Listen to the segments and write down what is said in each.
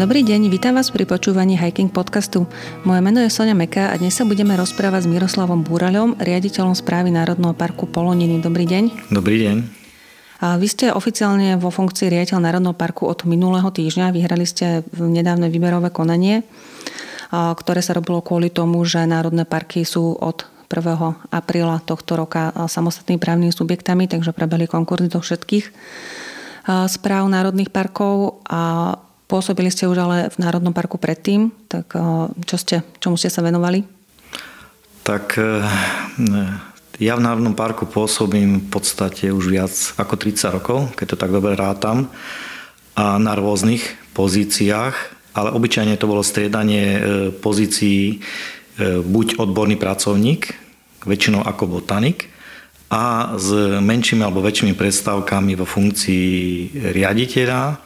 Dobrý deň, vítam vás pri počúvaní Hiking podcastu. Moje meno je Sonia Meka a dnes sa budeme rozprávať s Miroslavom Búraľom, riaditeľom správy Národného parku Poloniny. Dobrý deň. Dobrý deň. A vy ste oficiálne vo funkcii riaditeľ Národného parku od minulého týždňa. Vyhrali ste nedávne výberové konanie, ktoré sa robilo kvôli tomu, že národné parky sú od 1. apríla tohto roka samostatnými právnymi subjektami, takže prebehli konkurzy do všetkých správ národných parkov a Pôsobili ste už ale v Národnom parku predtým, tak eh, čo ste, čomu ste sa venovali? Tak eh, ja v Národnom parku pôsobím v podstate už viac ako 30 rokov, keď to tak dobre rátam, a na rôznych pozíciách, ale obyčajne to bolo striedanie eh, pozícií buď odborný pracovník, väčšinou ako botanik, a s menšími alebo väčšími predstavkami vo funkcii riaditeľa,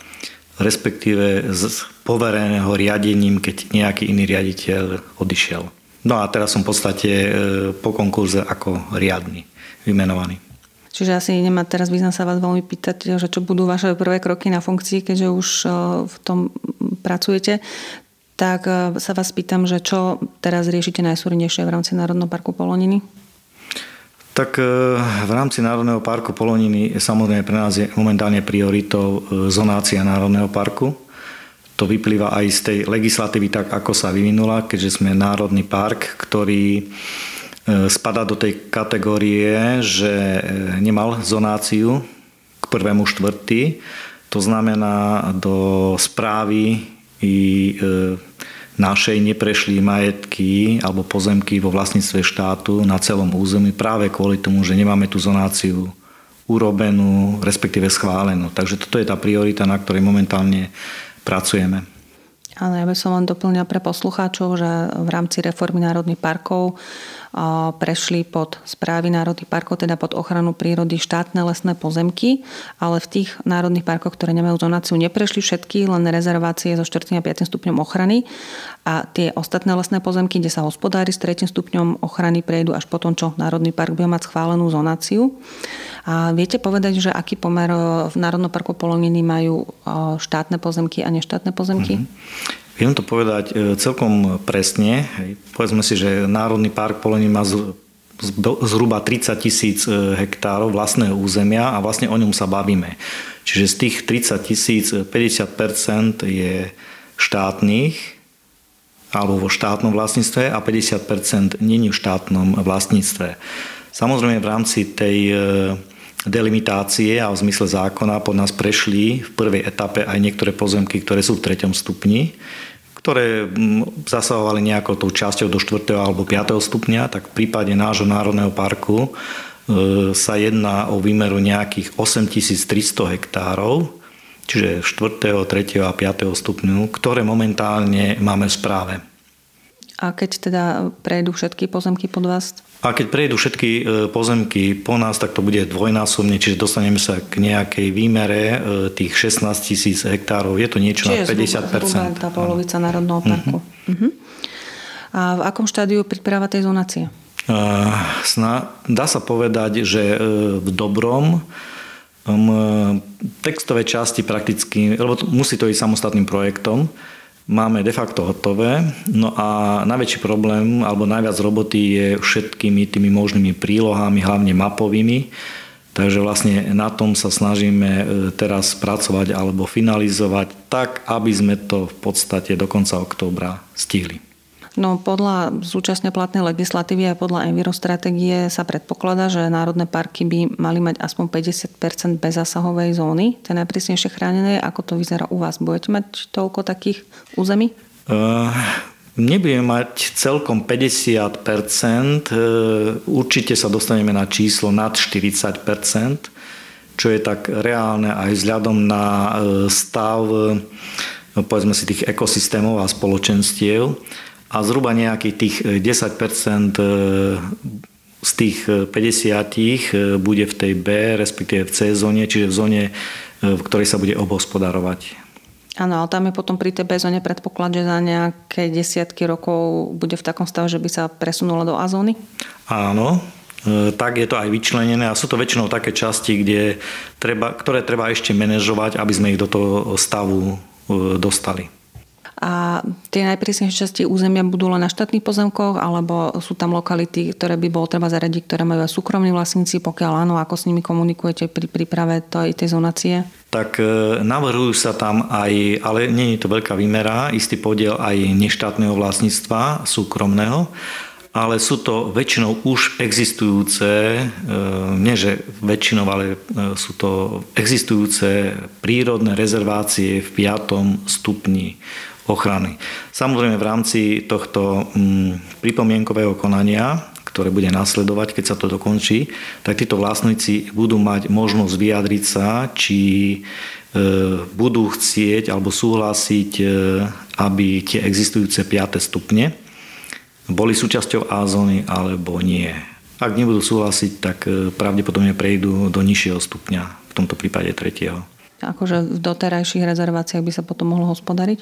respektíve z povereného riadením, keď nejaký iný riaditeľ odišiel. No a teraz som v podstate e, po konkurze ako riadny vymenovaný. Čiže asi nemá teraz význam sa vás veľmi pýtať, že čo budú vaše prvé kroky na funkcii, keďže už e, v tom pracujete. Tak e, sa vás pýtam, že čo teraz riešite najsúrnejšie v rámci Národného parku Poloniny? Tak e, v rámci Národného parku Poloniny samozrejme pre nás je momentálne prioritou e, zonácia Národného parku. To vyplýva aj z tej legislatívy tak, ako sa vyvinula, keďže sme Národný park, ktorý e, spada do tej kategórie, že nemal zonáciu k prvému štvrtý. To znamená do správy i našej neprešli majetky alebo pozemky vo vlastníctve štátu na celom území práve kvôli tomu, že nemáme tú zonáciu urobenú, respektíve schválenú. Takže toto je tá priorita, na ktorej momentálne pracujeme. Áno, ja by som len doplnila pre poslucháčov, že v rámci reformy národných parkov prešli pod správy národných parkov, teda pod ochranu prírody štátne lesné pozemky, ale v tých národných parkoch, ktoré nemajú zonáciu, neprešli všetky, len rezervácie so 4. a 5. stupňom ochrany a tie ostatné lesné pozemky, kde sa hospodári s 3. stupňom ochrany, prejdú až potom, čo Národný park bude mať schválenú zonáciu. A viete povedať, že aký pomer v Národnom parku Poloniny majú štátne pozemky a neštátne pozemky? Mm-hmm. Viem to povedať e, celkom presne. Povedzme si, že Národný park Polení má zhruba 30 tisíc e, hektárov vlastného územia a vlastne o ňom sa bavíme. Čiže z tých 30 tisíc 50% je štátnych alebo vo štátnom vlastníctve a 50% není v štátnom vlastníctve. Samozrejme v rámci tej e, delimitácie a v zmysle zákona pod nás prešli v prvej etape aj niektoré pozemky, ktoré sú v treťom stupni, ktoré mm, zasahovali nejakou tou časťou do 4. alebo 5. stupňa, tak v prípade nášho národného parku e, sa jedná o výmeru nejakých 8300 hektárov, čiže 4., 3. a 5. stupňu, ktoré momentálne máme v správe. A keď teda prejdú všetky pozemky pod vás? A keď prejdú všetky e, pozemky po nás, tak to bude dvojnásobne, čiže dostaneme sa k nejakej výmere e, tých 16 tisíc hektárov. Je to niečo čiže na 50%. Čiže tá polovica Národného mhm. parku. Uh-huh. Uh-huh. A v akom štádiu príprava tej zonácie? Dá sa povedať, že e, v dobrom textové časti prakticky, lebo musí to ísť samostatným projektom, máme de facto hotové. No a najväčší problém, alebo najviac roboty je všetkými tými možnými prílohami, hlavne mapovými. Takže vlastne na tom sa snažíme e, teraz pracovať alebo finalizovať tak, aby sme to v podstate do konca októbra stihli. No podľa súčasne platnej legislatívy a podľa envirostratégie sa predpokladá, že národné parky by mali mať aspoň 50% bezasahovej zóny, tie najprísnejšie chránené. Ako to vyzerá u vás? Budete mať toľko takých území? Uh, nebudeme mať celkom 50%, určite sa dostaneme na číslo nad 40%, čo je tak reálne aj vzhľadom na stav povedzme si tých ekosystémov a spoločenstiev a zhruba nejakých tých 10 e, e, z tých 50 e, bude v tej B, respektíve v C zóne, čiže v zóne, v ktorej sa bude obhospodarovať. Áno, ale tam je potom pri tej B zóne predpoklad, že za nejaké desiatky rokov bude v takom stave, že by sa presunula do A zóny? Áno, tak je to aj vyčlenené a sú to väčšinou také časti, kde treba, ktoré treba ešte manažovať, aby sme ich do toho stavu dostali. A tie najprísnejšie časti územia budú len na štátnych pozemkoch, alebo sú tam lokality, ktoré by bolo treba zaradiť, ktoré majú aj súkromní vlastníci, pokiaľ áno, ako s nimi komunikujete pri príprave tej, tej zonácie? Tak e, navrhujú sa tam aj, ale nie je to veľká výmera, istý podiel aj neštátneho vlastníctva, súkromného ale sú to väčšinou už existujúce, e, nie že väčšinou, ale e, sú to existujúce prírodné rezervácie v 5. stupni ochrany. Samozrejme v rámci tohto mm, pripomienkového konania, ktoré bude nasledovať, keď sa to dokončí, tak títo vlastníci budú mať možnosť vyjadriť sa, či e, budú chcieť alebo súhlasiť, aby tie existujúce 5. stupne boli súčasťou A-zóny alebo nie. Ak nebudú súhlasiť, tak e, pravdepodobne prejdú do nižšieho stupňa, v tomto prípade tretieho. Akože v doterajších rezerváciách by sa potom mohlo hospodariť?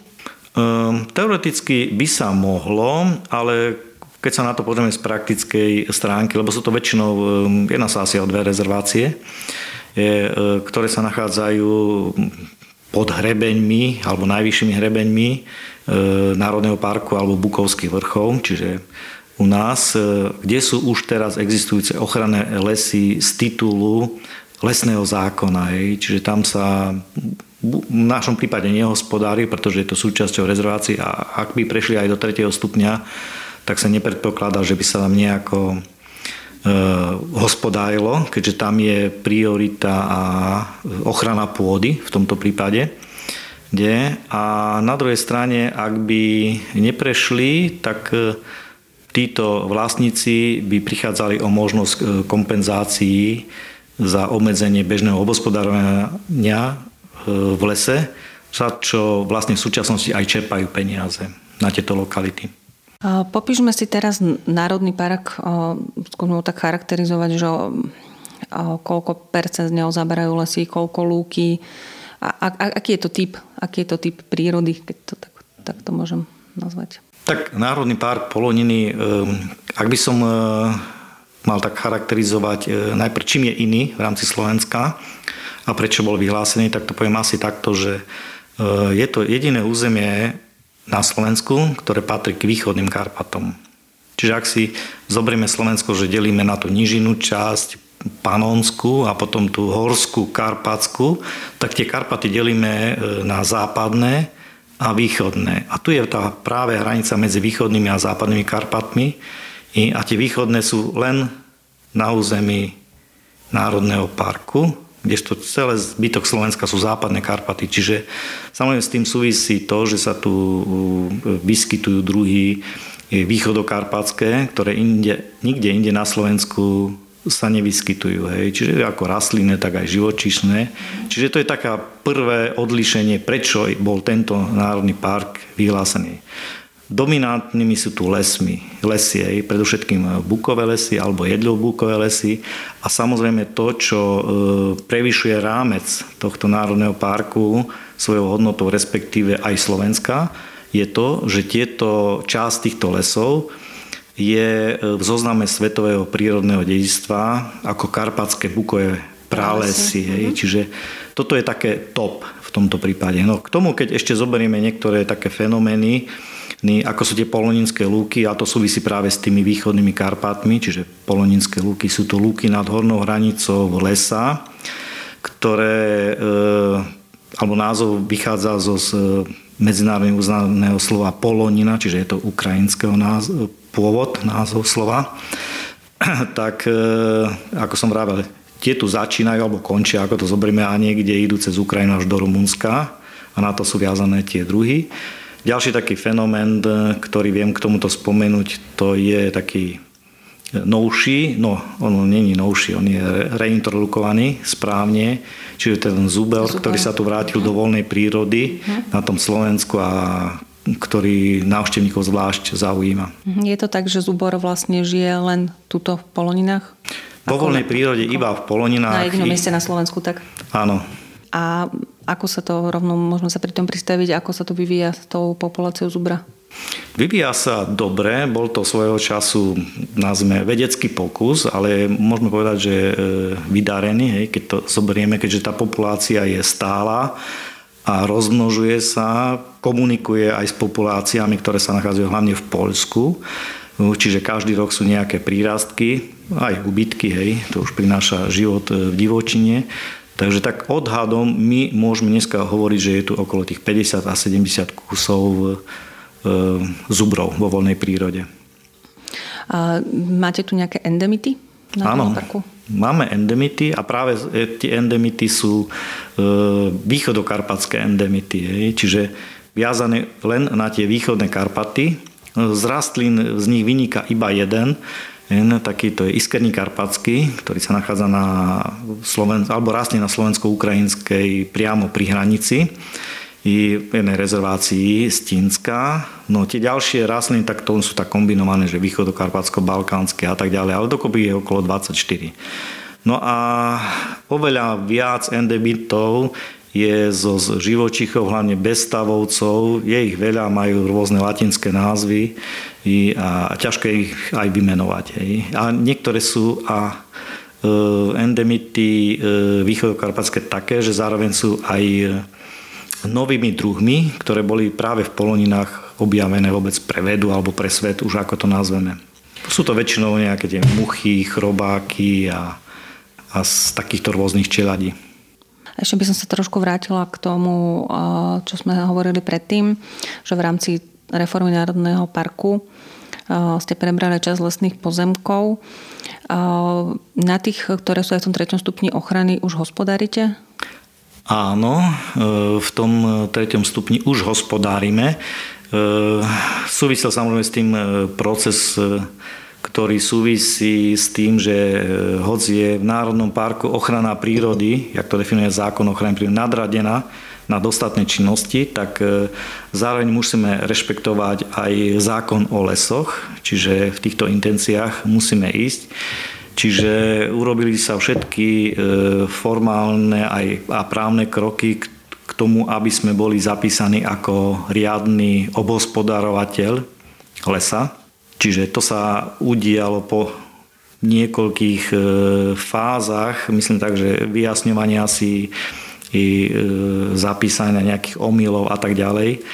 Um, teoreticky by sa mohlo, ale keď sa na to pozrieme z praktickej stránky, lebo sú to väčšinou, um, jedna sa asi o dve rezervácie, je, uh, ktoré sa nachádzajú pod hrebeňmi alebo najvyššími hrebeňmi E, Národného parku alebo Bukovských vrchov, čiže u nás, e, kde sú už teraz existujúce ochranné lesy z titulu lesného zákona. Hej. Čiže tam sa v našom prípade nehospodári, pretože je to súčasťou rezervácií a ak by prešli aj do 3. stupňa, tak sa nepredpokladá, že by sa tam nejako e, hospodárilo, keďže tam je priorita a ochrana pôdy v tomto prípade kde a na druhej strane, ak by neprešli, tak e, títo vlastníci by prichádzali o možnosť e, kompenzácií za obmedzenie bežného obospodárovania e, v lese, za čo vlastne v súčasnosti aj čerpajú peniaze na tieto lokality. Popíšme si teraz Národný park, skúsme ho tak charakterizovať, že koľko percent z neho zaberajú lesy, koľko lúky, a, a, aký je to typ, aký je to typ prírody, keď to tak, tak to môžem nazvať? Tak Národný park Poloniny, ehm, ak by som eh, mal tak charakterizovať eh, najprv čím je iný v rámci Slovenska a prečo bol vyhlásený, tak to poviem asi takto, že eh, je to jediné územie na Slovensku, ktoré patrí k východným Karpatom. Čiže ak si zoberieme Slovensko, že delíme na tú nižinú časť, Panonskú a potom tú Horskú Karpatsku, tak tie Karpaty delíme e, na západné a východné. A tu je tá práve hranica medzi východnými a západnými Karpatmi a tie východné sú len na území Národného parku, kdežto celé zbytok Slovenska sú západné Karpaty. Čiže samozrejme s tým súvisí to, že sa tu vyskytujú druhy e, východokarpatské, ktoré inde, nikde inde na Slovensku sa nevyskytujú. Hej. Čiže ako rastlinné, tak aj živočišné. Čiže to je taká prvé odlišenie, prečo bol tento národný park vyhlásený. Dominantnými sú tu lesmi, lesy, hej, predovšetkým bukové lesy alebo jedľovbukové lesy a samozrejme to, čo e, prevyšuje rámec tohto národného parku svojou hodnotou, respektíve aj Slovenska, je to, že tieto časť týchto lesov je e, v zozname Svetového prírodného dedičstva ako karpatské bukové pralesy. Hej. Mhm. Čiže toto je také top v tomto prípade. No, k tomu, keď ešte zoberieme niektoré také fenomény, ako sú tie poloninské lúky, a to súvisí práve s tými východnými Karpátmi, čiže poloninské lúky sú to lúky nad hornou hranicou lesa, ktoré, e, alebo názov vychádza zo medzinárodne uznaného slova polonina, čiže je to ukrajinského názvu, pôvod, názov slova, tak e, ako som vravel, tie tu začínajú alebo končia, ako to zoberieme a niekde idú cez Ukrajinu až do Rumunska a na to sú viazané tie druhy. Ďalší taký fenomén, e, ktorý viem k tomuto spomenúť, to je taký novší, no on není novší, on je reintrodukovaný správne, čiže ten zubel, zubel. ktorý sa tu vrátil do voľnej prírody uh-huh. na tom Slovensku a ktorý návštevníkov zvlášť zaujíma. Mhm. Je to tak, že zubor vlastne žije len tuto v Poloninách? Vo voľnej prírode iba v Poloninách. Na jedinom mieste na Slovensku, tak? Áno. A ako sa to rovno, môžeme sa pri tom pristaviť, ako sa to vyvíja s tou populáciou zubra? Vyvíja sa dobre, bol to svojho času, nazme, vedecký pokus, ale môžeme povedať, že e, vydarený, hej, keď to zoberieme, keďže tá populácia je stála a rozmnožuje sa, komunikuje aj s populáciami, ktoré sa nachádzajú hlavne v Poľsku. Čiže každý rok sú nejaké prírastky, aj ubytky, hej, to už prináša život v divočine. Takže tak odhadom my môžeme dneska hovoriť, že je tu okolo tých 50 a 70 kusov e, zubrov vo voľnej prírode. A máte tu nejaké endemity? Na Áno, parku? máme endemity a práve e, tie endemity sú e, východokarpatské endemity, hej, čiže viazané len na tie východné Karpaty. Z rastlín z nich vyniká iba jeden, taký to je iskerný karpatský, ktorý sa nachádza na Sloven- alebo rastne na slovensko-ukrajinskej priamo pri hranici i jednej rezervácii Stínska. No tie ďalšie rastliny, tak to sú tak kombinované, že východokarpatsko-balkánske a tak ďalej, ale dokopy je okolo 24. No a oveľa viac endemitov je zo živočichov, hlavne bezstavovcov. Je ich veľa, majú rôzne latinské názvy a ťažko ich aj vymenovať. A niektoré sú a e, endemity e, východokarpatské také, že zároveň sú aj novými druhmi, ktoré boli práve v poloninách objavené vôbec pre vedu alebo pre svet, už ako to nazveme. Sú to väčšinou nejaké tie muchy, chrobáky a, a z takýchto rôznych čeladí. Ešte by som sa trošku vrátila k tomu, čo sme hovorili predtým, že v rámci reformy Národného parku ste prebrali čas lesných pozemkov. Na tých, ktoré sú aj v tom treťom stupni ochrany, už hospodárite? Áno, v tom treťom stupni už hospodárime. Súvisel samozrejme s tým proces, ktorý súvisí s tým, že hoď je v Národnom parku ochrana prírody, jak to definuje zákon o prírody, nadradená na dostatné činnosti, tak zároveň musíme rešpektovať aj zákon o lesoch, čiže v týchto intenciách musíme ísť. Čiže urobili sa všetky e, formálne aj a právne kroky k tomu, aby sme boli zapísaní ako riadny obospodarovateľ lesa. Čiže to sa udialo po niekoľkých e, fázach, myslím tak, že vyjasňovania si i e, zapísania nejakých omylov a tak ďalej.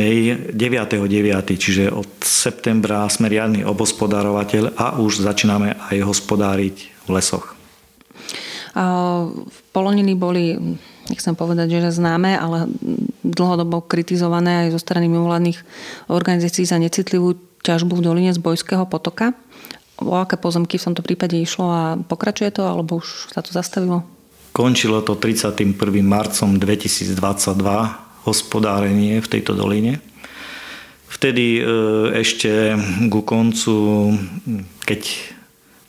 Hej, 9.9. Čiže od septembra sme riadny obospodárovateľ a už začíname aj hospodáriť v lesoch. V Poloniny boli, nechcem povedať, že známe, ale dlhodobo kritizované aj zo strany mimovládnych organizácií za necitlivú ťažbu v doline z Bojského potoka. O aké pozemky v tomto prípade išlo a pokračuje to, alebo už sa to zastavilo? Končilo to 31. marcom 2022 hospodárenie v tejto doline. Vtedy e, ešte ku koncu, keď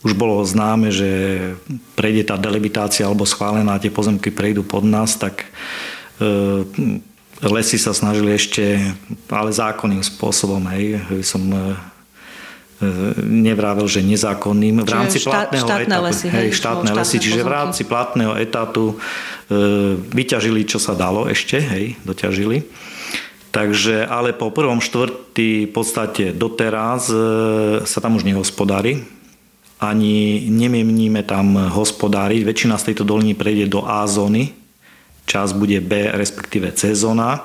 už bolo známe, že prejde tá delimitácia alebo schválená, tie pozemky prejdú pod nás, tak e, lesy sa snažili ešte, ale zákonným spôsobom, hej, som e, nevrável, že nezákonným v rámci štát, platného štátne etátu. Lesy, hej, štátne lesy, čiže v rámci platného etátu e, vyťažili, čo sa dalo ešte, hej, doťažili. Takže, ale po prvom štvrtý v podstate doteraz e, sa tam už nehospodári. Ani nemieníme tam hospodáriť. Väčšina z tejto doliny prejde do A zóny. Čas bude B, respektíve C zóna.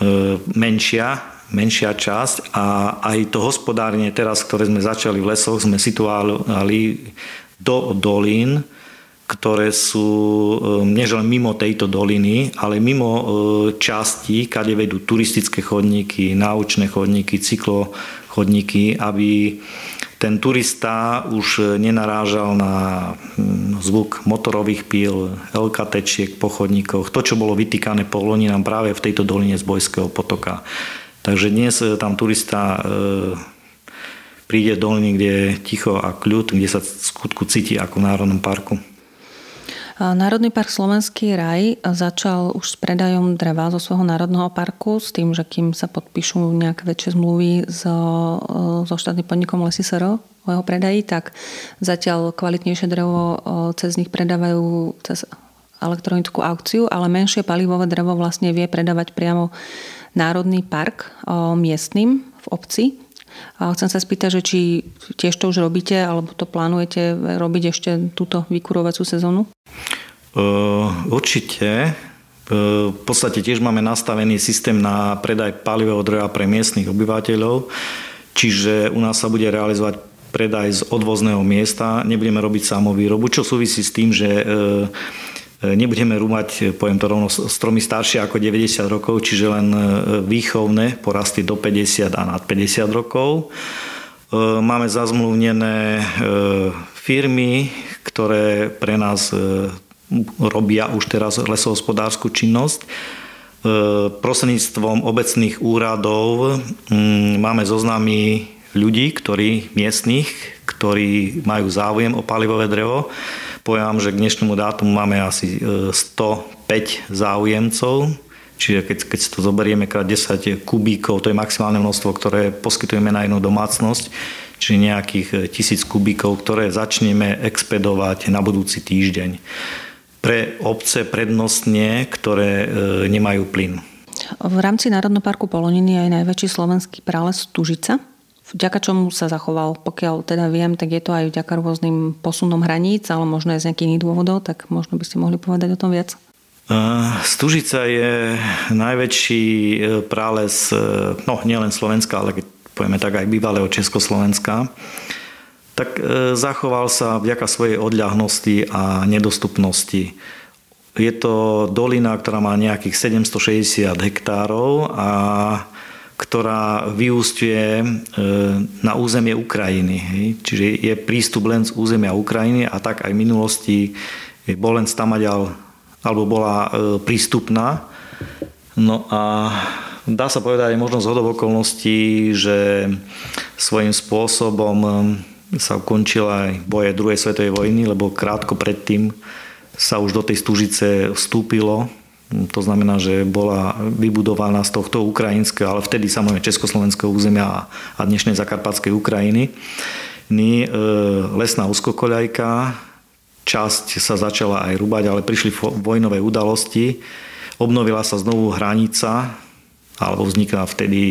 E, menšia, menšia časť a aj to hospodárenie teraz, ktoré sme začali v lesoch, sme situovali do dolín, ktoré sú um, než len mimo tejto doliny, ale mimo uh, časti, kade vedú turistické chodníky, náučné chodníky, cyklochodníky, aby ten turista už nenarážal na hm, zvuk motorových píl, LKT po chodníkoch, to, čo bolo vytýkané poloninám práve v tejto doline z Bojského potoka. Takže dnes e, tam turista e, príde do kde je ticho a kľud, kde sa skutku cíti ako v Národnom parku. Národný park Slovenský raj začal už s predajom dreva zo svojho národného parku s tým, že kým sa podpíšu nejaké väčšie zmluvy so, e, so štátnym podnikom Lesisero o jeho predaji, tak zatiaľ kvalitnejšie drevo cez nich predávajú cez elektronickú aukciu, ale menšie palivové drevo vlastne vie predávať priamo národný park miestnym v obci. A chcem sa spýtať, že či tiež to už robíte, alebo to plánujete robiť ešte túto vykurovaciu sezónu? Uh, určite. v podstate tiež máme nastavený systém na predaj palivého dreva pre miestnych obyvateľov, čiže u nás sa bude realizovať predaj z odvozného miesta, nebudeme robiť samovýrobu, čo súvisí s tým, že e, e, nebudeme rúmať, poviem to rovno, stromy staršie ako 90 rokov, čiže len výchovné porasty do 50 a nad 50 rokov. Máme zazmluvnené firmy, ktoré pre nás robia už teraz lesohospodárskú činnosť. E, prostredníctvom obecných úradov mm, máme zoznamy ľudí, ktorí, miestných, ktorí majú záujem o palivové drevo. Poviem že k dnešnému dátumu máme asi 105 e, záujemcov, čiže keď, keď to zoberieme krát 10 kubíkov, to je maximálne množstvo, ktoré poskytujeme na jednu domácnosť, čiže nejakých 1000 e, kubíkov, ktoré začneme expedovať na budúci týždeň pre obce prednostne, ktoré e, nemajú plyn. V rámci Národného parku Poloniny je aj najväčší slovenský prales Tužica, vďaka čomu sa zachoval. Pokiaľ teda viem, tak je to aj vďaka rôznym posunom hraníc, ale možno aj z nejakých iných dôvodov, tak možno by ste mohli povedať o tom viac. E, Stužica je najväčší e, prales, no nielen Slovenska, ale keď povieme tak aj bývalého Československa tak e, zachoval sa vďaka svojej odľahnosti a nedostupnosti. Je to dolina, ktorá má nejakých 760 hektárov a ktorá vyústuje e, na územie Ukrajiny. Čiže je prístup len z územia Ukrajiny a tak aj v minulosti bol len stamaďal, alebo bola e, prístupná. No a dá sa povedať aj možno z okolností, že svojím spôsobom sa ukončila aj boje druhej svetovej vojny, lebo krátko predtým sa už do tej Stužice vstúpilo. To znamená, že bola vybudovaná z tohto ukrajinského, ale vtedy samozrejme československého územia a dnešnej zakarpatskej Ukrajiny. E, lesná úzkokoľajka, časť sa začala aj rúbať, ale prišli vojnové udalosti. Obnovila sa znovu hranica alebo vznikla vtedy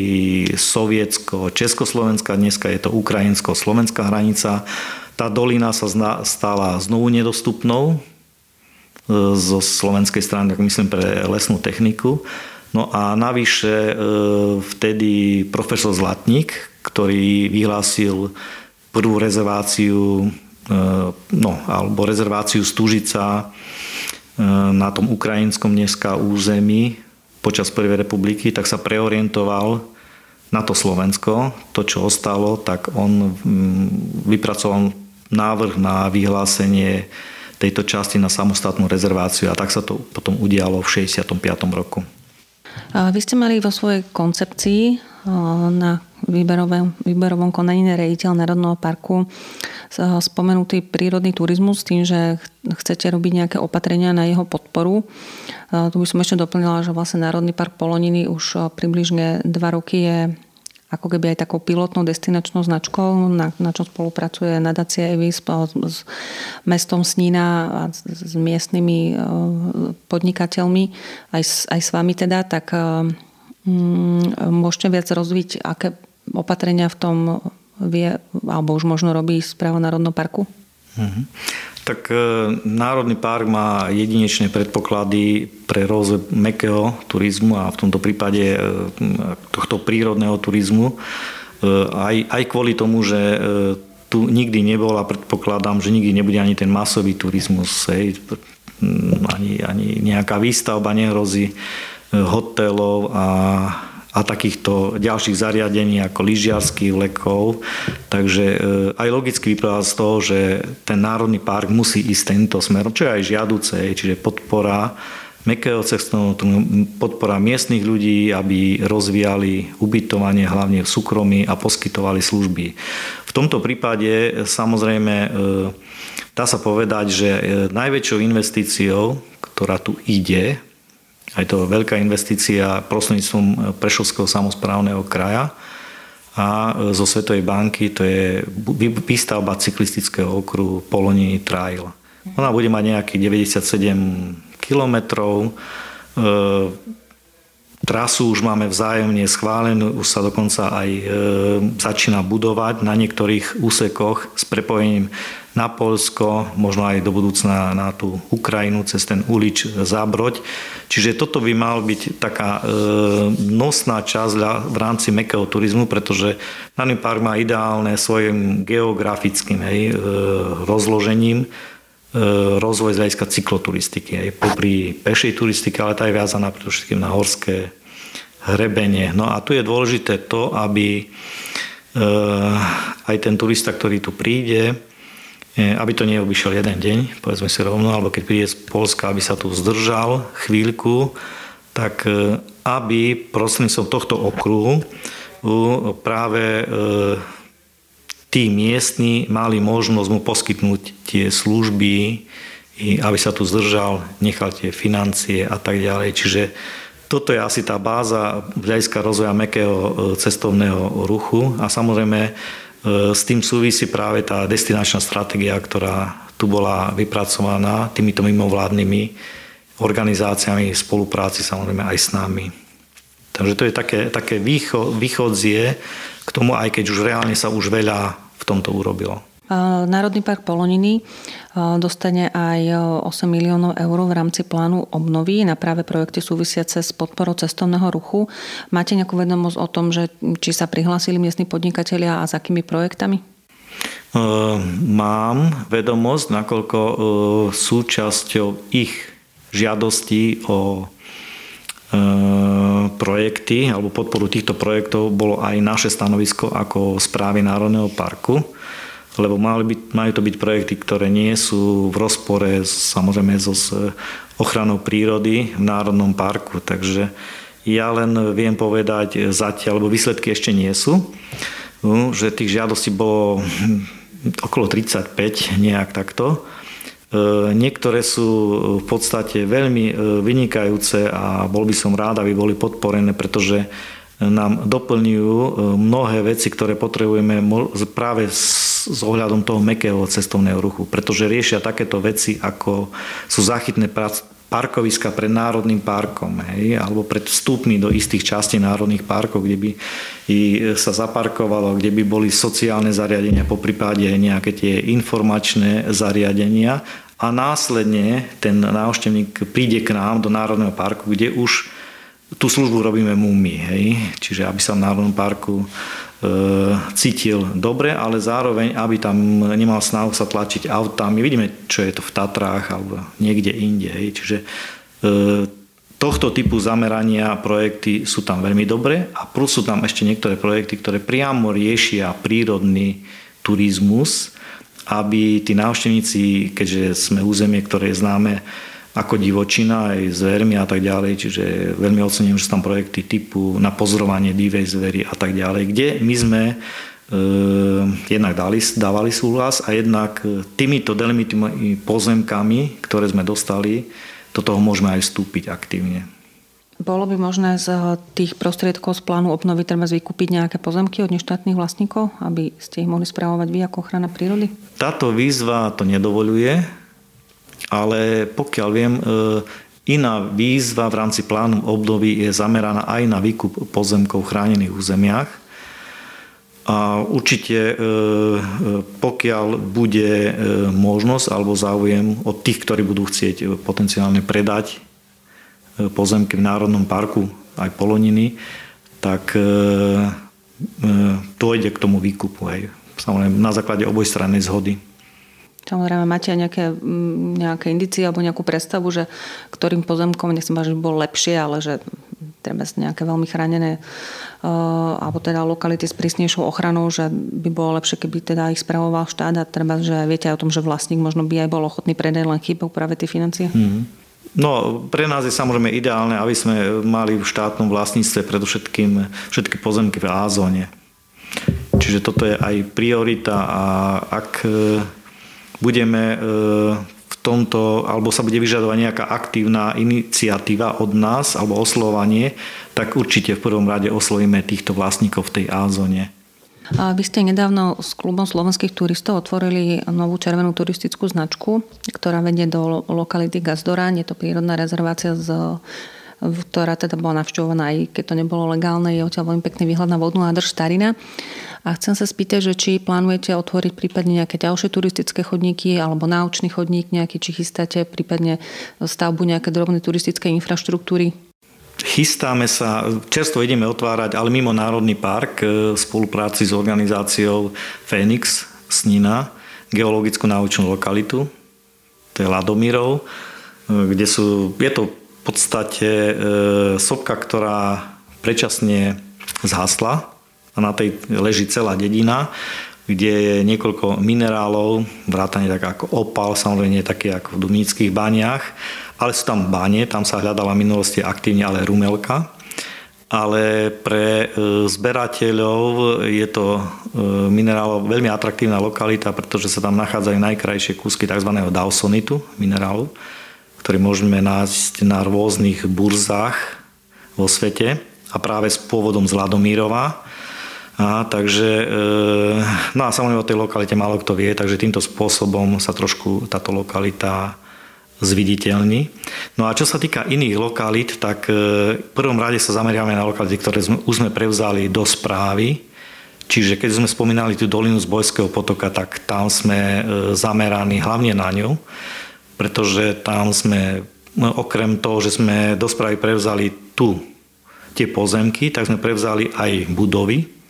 sovietsko-československá, dneska je to ukrajinsko-slovenská hranica. Tá dolina sa stala znovu nedostupnou zo slovenskej strany, tak myslím pre lesnú techniku. No a navyše e, vtedy profesor Zlatník, ktorý vyhlásil prvú rezerváciu e, no, alebo rezerváciu Stužica na tom ukrajinskom dneska území počas Prvej republiky, tak sa preorientoval na to Slovensko. To, čo ostalo, tak on mm, vypracoval návrh na vyhlásenie tejto časti na samostatnú rezerváciu a tak sa to potom udialo v 65. roku. Vy ste mali vo svojej koncepcii na výberovom, výberovom konaní rejiteľ Národného parku spomenutý prírodný turizmus tým, že chcete robiť nejaké opatrenia na jeho podporu. Tu by som ešte doplnila, že vlastne Národný park Poloniny už približne dva roky je ako keby aj takou pilotnou destinačnou značkou, na, na čo spolupracuje nadácia EVIS s, s mestom Snína a s, s miestnymi podnikateľmi, aj s, aj s vami teda, tak mm, môžete viac rozviť, aké opatrenia v tom vie, alebo už možno robí správa Národného parku? Mhm. Tak e, Národný park má jedinečné predpoklady pre rozvoj mekého turizmu a v tomto prípade e, tohto prírodného turizmu. E, aj, aj kvôli tomu, že tu nikdy nebol a predpokladám, že nikdy nebude ani ten masový turizmus, hej, ani, ani nejaká výstavba nehrozí hotelov a a takýchto ďalších zariadení ako lyžiarských vlekov. Takže e, aj logicky vyplýva z toho, že ten národný park musí ísť tento smer, čo je aj žiaduce, čiže podpora mekého cestovného podpora miestnych ľudí, aby rozvíjali ubytovanie hlavne v súkromí a poskytovali služby. V tomto prípade samozrejme e, dá sa povedať, že e, najväčšou investíciou, ktorá tu ide, aj to veľká investícia prostredníctvom Prešovského samozprávneho kraja a zo Svetovej banky to je výstavba cyklistického okruhu Poloniny Trail. Ona bude mať nejakých 97 kilometrov. E, Trasu už máme vzájomne schválenú, už sa dokonca aj e, začína budovať na niektorých úsekoch s prepojením na Polsko, možno aj do budúcna na tú Ukrajinu cez ten ulič Zábroď. Čiže toto by mal byť taká e, nosná časť v rámci mekého turizmu, pretože Národný park má ideálne svojim geografickým hej, e, rozložením rozvoj z hľadiska cykloturistiky, aj popri pešej turistike, ale tá je viazaná predovšetkým na horské hrebenie. No a tu je dôležité to, aby aj ten turista, ktorý tu príde, aby to neobyšiel jeden deň, povedzme si rovno, alebo keď príde z Polska, aby sa tu zdržal chvíľku, tak aby prostredníctvom tohto okruhu práve tí miestni mali možnosť mu poskytnúť tie služby, aby sa tu zdržal, nechal tie financie a tak ďalej. Čiže toto je asi tá báza hľadiska rozvoja mekého e, cestovného ruchu a samozrejme e, s tým súvisí práve tá destinačná stratégia, ktorá tu bola vypracovaná týmito mimovládnymi organizáciami v spolupráci samozrejme aj s nami. Takže to je také, také východzie k tomu, aj keď už reálne sa už veľa v tomto urobilo. Národný park Poloniny dostane aj 8 miliónov eur v rámci plánu obnovy na práve projekty súvisiace s podporou cestovného ruchu. Máte nejakú vedomosť o tom, že či sa prihlásili miestni podnikatelia a s akými projektami? Mám vedomosť, nakoľko súčasťou ich žiadostí o projekty alebo podporu týchto projektov bolo aj naše stanovisko ako správy Národného parku, lebo mali byť, majú to byť projekty, ktoré nie sú v rozpore samozrejme so ochranou prírody v Národnom parku. Takže ja len viem povedať zatiaľ, lebo výsledky ešte nie sú, že tých žiadostí bolo okolo 35, nejak takto. E, niektoré sú v podstate veľmi e, vynikajúce a bol by som rád, aby boli podporené, pretože nám doplňujú e, mnohé veci, ktoré potrebujeme práve s ohľadom toho mekého cestovného ruchu, pretože riešia takéto veci, ako sú záchytné parkoviska pred Národným parkom, hej, alebo pred vstupmi do istých častí národných parkov, kde by sa zaparkovalo, kde by boli sociálne zariadenia, po prípade nejaké tie informačné zariadenia. A následne ten návštevník príde k nám do Národného parku, kde už tú službu robíme múmi, hej, čiže aby sa v Národnom parku cítil dobre, ale zároveň, aby tam nemal snahu sa tlačiť autami. Vidíme, čo je to v Tatrách alebo niekde inde. Hej. Čiže e, tohto typu zamerania projekty sú tam veľmi dobré a plus sú tam ešte niektoré projekty, ktoré priamo riešia prírodný turizmus, aby tí návštevníci, keďže sme územie, ktoré je známe ako divočina, aj zvermi a tak ďalej, čiže veľmi ocením, že sú tam projekty typu na pozorovanie divej zvery a tak ďalej, kde my sme e, jednak dali, dávali súhlas a jednak týmito delimitými pozemkami, ktoré sme dostali, do toho môžeme aj vstúpiť aktívne. Bolo by možné z tých prostriedkov z plánu obnovy treba vykúpiť nejaké pozemky od neštátnych vlastníkov, aby ste ich mohli správovať vy ako ochrana prírody? Táto výzva to nedovoluje, ale pokiaľ viem, e, iná výzva v rámci plánu obnovy je zameraná aj na výkup pozemkov v chránených územiach. A určite, e, e, pokiaľ bude možnosť alebo záujem od tých, ktorí budú chcieť potenciálne predať pozemky v Národnom parku, aj Poloniny, tak dojde k tomu výkupu. Aj. Samozrejme na základe obojstrannej zhody. Samozrejme, máte aj nejaké, mm, nejaké indície alebo nejakú predstavu, že ktorým pozemkom, nechcem že by bolo lepšie, ale že treba nejaké veľmi chránené uh, alebo teda lokality s prísnejšou ochranou, že by bolo lepšie, keby teda ich spravoval štát a treba, že viete aj o tom, že vlastník možno by aj bol ochotný predať len chýbou práve tie financie? Mm. No, pre nás je samozrejme ideálne, aby sme mali v štátnom vlastníctve predovšetkým všetky pozemky v A-zóne. Čiže toto je aj priorita a ak budeme e, v tomto, alebo sa bude vyžadovať nejaká aktívna iniciatíva od nás, alebo oslovanie, tak určite v prvom rade oslovíme týchto vlastníkov v tej A-zóne. Vy ste nedávno s klubom slovenských turistov otvorili novú červenú turistickú značku, ktorá vedie do lokality Gazdoráň. Je to prírodná rezervácia s ktorá teda bola navštevovaná, aj keď to nebolo legálne, je odtiaľ veľmi pekný výhľad na vodnú nádrž Starina. A chcem sa spýtať, že či plánujete otvoriť prípadne nejaké ďalšie turistické chodníky alebo náučný chodník nejaký, či chystáte prípadne stavbu nejaké drobnej turistickej infraštruktúry? Chystáme sa, čerstvo ideme otvárať, ale mimo Národný park e, v spolupráci s organizáciou Fénix Snina, geologickú náučnú lokalitu, to je Ladomírov, e, kde sú, je to v podstate e, sopka, ktorá predčasne zhasla a na tej leží celá dedina, kde je niekoľko minerálov, vrátane tak ako opal, samozrejme nie také ako v Dumnických baniach, ale sú tam bane, tam sa hľadala v minulosti aktívne ale rumelka. Ale pre e, zberateľov je to e, minerál veľmi atraktívna lokalita, pretože sa tam nachádzajú najkrajšie kúsky tzv. dawsonitu minerálu, ktorý môžeme nájsť na rôznych burzách vo svete a práve s pôvodom z Ladomírova a, takže, e, no a samozrejme o tej lokalite málo kto vie, takže týmto spôsobom sa trošku táto lokalita zviditeľní. No a čo sa týka iných lokalít, tak e, v prvom rade sa zameriame na lokality, ktoré sme, už sme prevzali do správy. Čiže keď sme spomínali tú dolinu z Bojského potoka, tak tam sme e, zameraní hlavne na ňu, pretože tam sme, no, okrem toho, že sme do správy prevzali tu tie pozemky, tak sme prevzali aj budovy,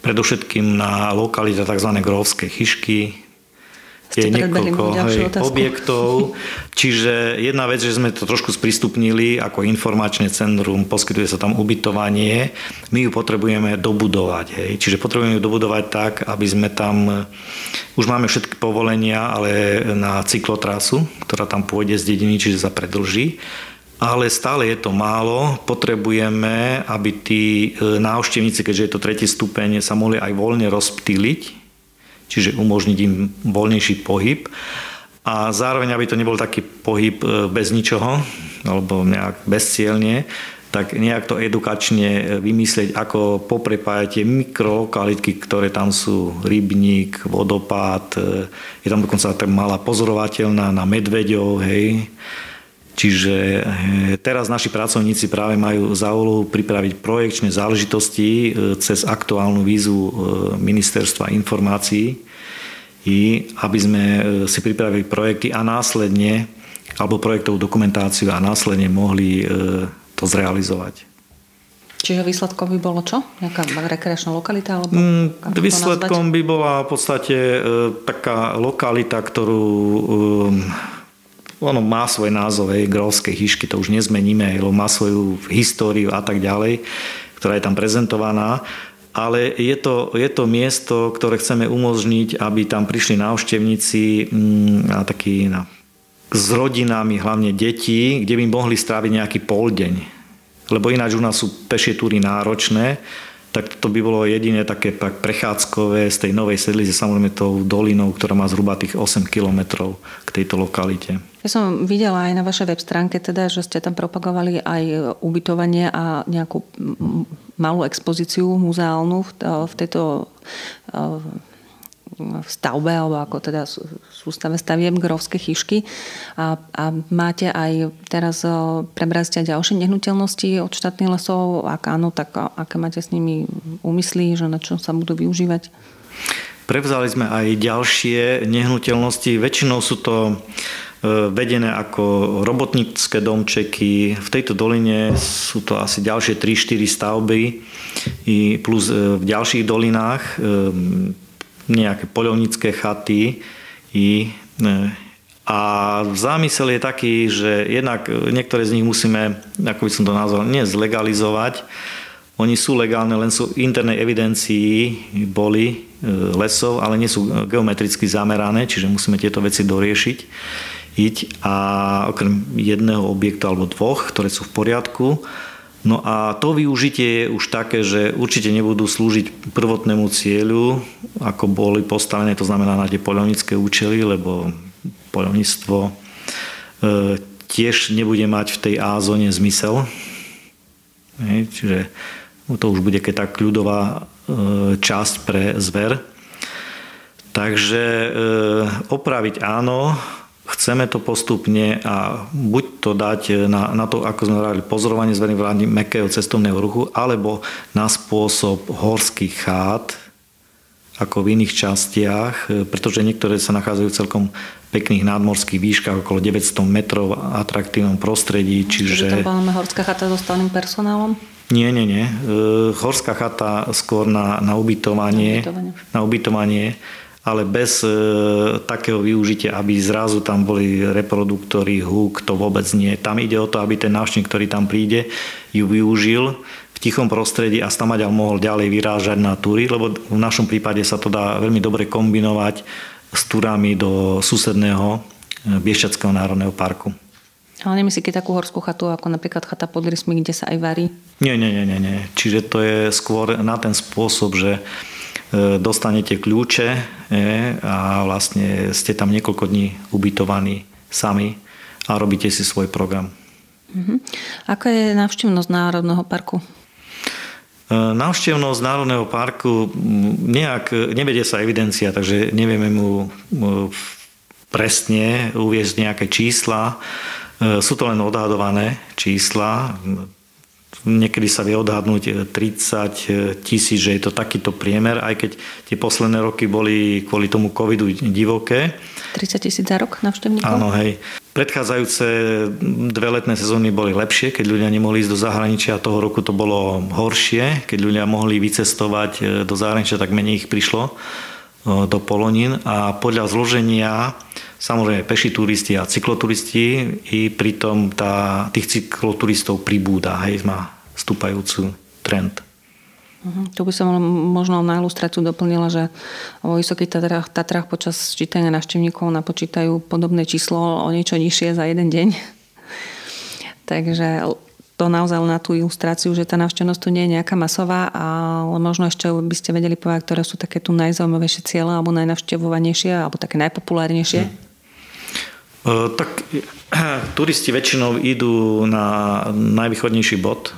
predovšetkým na lokalite tzv. grovské chyšky, je niekoľko hej, objektov. Čiže jedna vec, že sme to trošku sprístupnili ako informačné centrum, poskytuje sa tam ubytovanie, my ju potrebujeme dobudovať. Hej. Čiže potrebujeme ju dobudovať tak, aby sme tam, už máme všetky povolenia, ale na cyklotrasu, ktorá tam pôjde z dediny, čiže sa predlží ale stále je to málo. Potrebujeme, aby tí e, návštevníci, keďže je to tretí stupeň, sa mohli aj voľne rozptýliť, čiže umožniť im voľnejší pohyb. A zároveň, aby to nebol taký pohyb e, bez ničoho, alebo nejak bezcielne, tak nejak to edukačne e, vymyslieť, ako poprepájať tie mikrolokalitky, ktoré tam sú, rybník, vodopád, je tam dokonca tak malá pozorovateľná na medveďov, hej, Čiže eh, teraz naši pracovníci práve majú za úlohu pripraviť projekčné záležitosti eh, cez aktuálnu vízu eh, ministerstva informácií, i aby sme si pripravili projekty a následne, alebo projektovú dokumentáciu a následne mohli to zrealizovať. Čiže výsledkom by bolo čo? Nejaká rekreačná lokalita? Alebo mm, výsledkom by bola v podstate e, taká lokalita, ktorú e, ono má svoj názov, hej, grovské hyšky, to už nezmeníme, lebo má svoju históriu a tak ďalej, ktorá je tam prezentovaná. Ale je to, je to miesto, ktoré chceme umožniť, aby tam prišli návštevníci mm, a taký, na, s rodinami, hlavne deti, kde by mohli stráviť nejaký poldeň. Lebo ináč u nás sú pešie túry náročné, tak to by bolo jediné také prechádzkové z tej novej sedlice, samozrejme tou dolinou, ktorá má zhruba tých 8 kilometrov k tejto lokalite. Ja som videla aj na vašej web stránke, teda, že ste tam propagovali aj ubytovanie a nejakú malú expozíciu muzeálnu v tejto v stavbe, alebo ako teda sústave staviem grovské chyšky. A, a máte aj teraz prebrať aj ďalšie nehnuteľnosti od štátnych lesov? Ak áno, tak aké máte s nimi úmysly, že na čo sa budú využívať? Prevzali sme aj ďalšie nehnuteľnosti. Väčšinou sú to E, vedené ako robotnícke domčeky. V tejto doline sú to asi ďalšie 3-4 stavby plus e, v ďalších dolinách e, nejaké poľovnícke chaty i a zámysel je taký, že jednak niektoré z nich musíme, ako by som to nazval, nie zlegalizovať. Oni sú legálne, len sú v internej evidencii boli lesov, ale nie sú geometricky zamerané, čiže musíme tieto veci doriešiť ísť a okrem jedného objektu alebo dvoch, ktoré sú v poriadku. No a to využitie je už také, že určite nebudú slúžiť prvotnému cieľu, ako boli postavené, to znamená na tie poľovnícke účely, lebo poľovníctvo e, tiež nebude mať v tej A zóne zmysel. E, čiže to už bude keď tak ľudová e, časť pre zver. Takže e, opraviť áno, chceme to postupne a buď to dať na, na to, ako sme hovorili, pozorovanie vlády mekého cestovného ruchu, alebo na spôsob horských chát, ako v iných častiach, pretože niektoré sa nachádzajú v celkom pekných nadmorských výškach, okolo 900 metrov atraktívnom prostredí. Čiže... Čiže to bola horská chata so stálym personálom? Nie, nie, nie. E, horská chata skôr na, na ubytovanie. Na ubytovanie. Na ubytovanie ale bez e, takého využitia, aby zrazu tam boli reproduktory, húk, to vôbec nie. Tam ide o to, aby ten návštevník, ktorý tam príde, ju využil v tichom prostredí a stamaďal mohol ďalej vyrážať na túry, lebo v našom prípade sa to dá veľmi dobre kombinovať s túrami do susedného e, Biešťackého národného parku. Ale nemyslíte takú horskú chatu, ako napríklad chata pod Rysmi, kde sa aj varí? Nie, nie, nie, nie. Čiže to je skôr na ten spôsob, že dostanete kľúče e, a vlastne ste tam niekoľko dní ubytovaní sami a robíte si svoj program. Uh-huh. Aká je návštevnosť Národného parku? E, návštevnosť Národného parku nejak, nevedie sa evidencia, takže nevieme mu presne uviezť nejaké čísla. Sú to len odhadované čísla. Niekedy sa vie odhadnúť 30 e, tisíc, že je to takýto priemer, aj keď tie posledné roky boli kvôli tomu covidu divoké. 30 tisíc za rok navštevníkov? Áno, hej. Predchádzajúce dve letné sezóny boli lepšie, keď ľudia nemohli ísť do zahraničia. Toho roku to bolo horšie, keď ľudia mohli vycestovať e, do zahraničia, tak menej ich prišlo e, do Polonín. A podľa zloženia Samozrejme peši turisti a cykloturisti i pritom tá, tých cykloturistov pribúda, hej, má stúpajúcu trend. Uh-huh. Tu by som možno na ilustráciu doplnila, že vo Vysokých Tatrách, Tatrách počas čítania návštevníkov napočítajú podobné číslo o niečo nižšie za jeden deň. Takže to naozaj na tú ilustráciu, že tá návštevnosť tu nie je nejaká masová, ale možno ešte by ste vedeli povedať, ktoré sú také tu najzaujímavejšie cieľe alebo najnavštevovanejšie alebo také najpopulárnejšie. Hmm. E, tak turisti väčšinou idú na najvýchodnejší bod,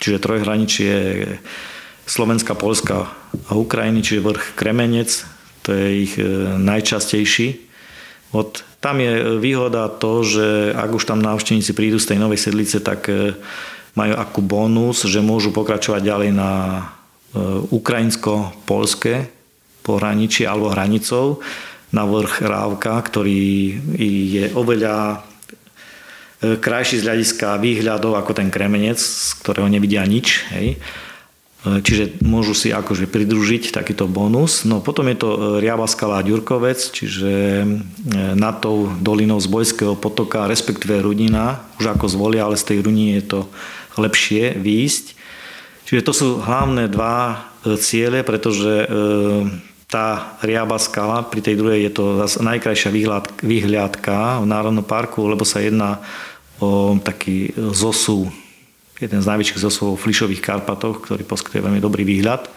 čiže trojhraničie Slovenska, Polska a Ukrajiny, čiže vrch Kremenec, to je ich e, najčastejší. Od, tam je výhoda to, že ak už tam návštevníci prídu z tej novej sedlice, tak e, majú akú bonus, že môžu pokračovať ďalej na ukrajinsko-polské pohraničie alebo hranicou na vrch Rávka, ktorý je oveľa e, krajší z hľadiska výhľadov ako ten kremenec, z ktorého nevidia nič. Hej. E, čiže môžu si akože pridružiť takýto bonus. No potom je to e, Riava skala Ďurkovec, čiže nad tou dolinou z Bojského potoka, respektíve Rudina, už ako zvolia, ale z tej Runiny je to lepšie výjsť. Čiže to sú hlavné dva ciele, pretože tá riaba skala, pri tej druhej je to zase najkrajšia výhľadka v Národnom parku, lebo sa jedná o taký zosu, jeden z najväčších zosov v Flišových Karpatoch, ktorý poskytuje veľmi dobrý výhľad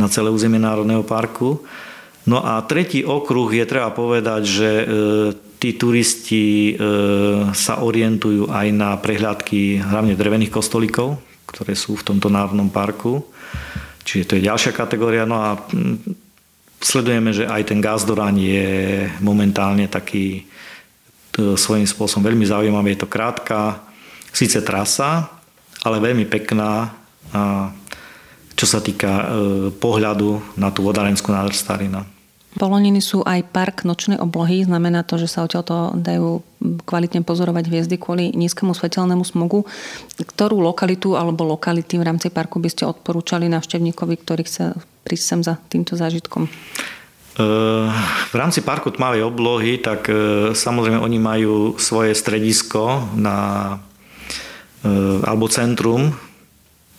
na celé územie Národného parku. No a tretí okruh je treba povedať, že e, tí turisti e, sa orientujú aj na prehľadky hlavne drevených kostolíkov, ktoré sú v tomto národnom parku. Čiže to je ďalšia kategória. No a Sledujeme, že aj ten Gazdoran je momentálne taký svojím spôsobom veľmi zaujímavý. Je to krátka, síce trasa, ale veľmi pekná, čo sa týka e, pohľadu na tú vodárenskú nádrž Starina. Poloniny sú aj park nočnej oblohy, znamená to, že sa odtiaľto dajú kvalitne pozorovať hviezdy kvôli nízkemu svetelnému smogu. Ktorú lokalitu alebo lokality v rámci parku by ste odporúčali návštevníkovi, ktorý chce prísť sem za týmto zážitkom? E, v rámci parku tmavej oblohy, tak e, samozrejme oni majú svoje stredisko na, e, alebo centrum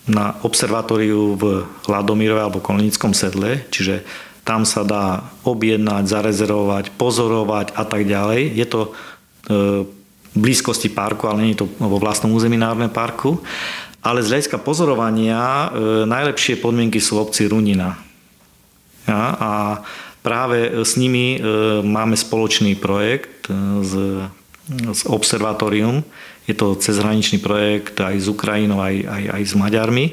na observatóriu v Ladomírove alebo Kolonickom sedle, čiže tam sa dá objednať, zarezervovať, pozorovať a tak ďalej. Je to v blízkosti parku, ale nie je to vo vlastnom území Národného parku. Ale z hľadiska pozorovania e, najlepšie podmienky sú v obci Runina. Ja, a práve s nimi e, máme spoločný projekt s, s observatórium. Je to cezhraničný projekt aj s Ukrajinou, aj, aj, aj s Maďarmi,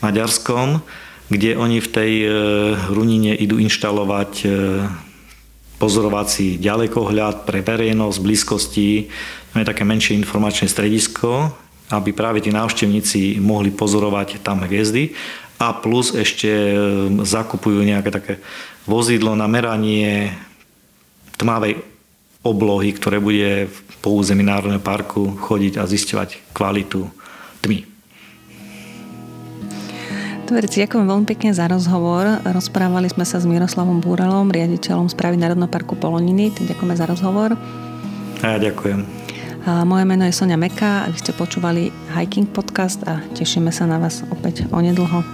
Maďarskom kde oni v tej e, runine idú inštalovať e, pozorovací ďalekohľad pre verejnosť, blízkosti, je také menšie informačné stredisko, aby práve tí návštevníci mohli pozorovať tam hviezdy a plus ešte e, zakupujú nejaké také vozidlo na meranie tmavej oblohy, ktoré bude po území Národného parku chodiť a zisťovať kvalitu tmy. Tverici, ďakujem veľmi pekne za rozhovor. Rozprávali sme sa s Miroslavom Búrelom, riaditeľom správy Národného parku Poloniny. Ďakujeme za rozhovor. A ja ďakujem. Moje meno je Sonia Meka a vy ste počúvali Hiking Podcast a tešíme sa na vás opäť onedlho.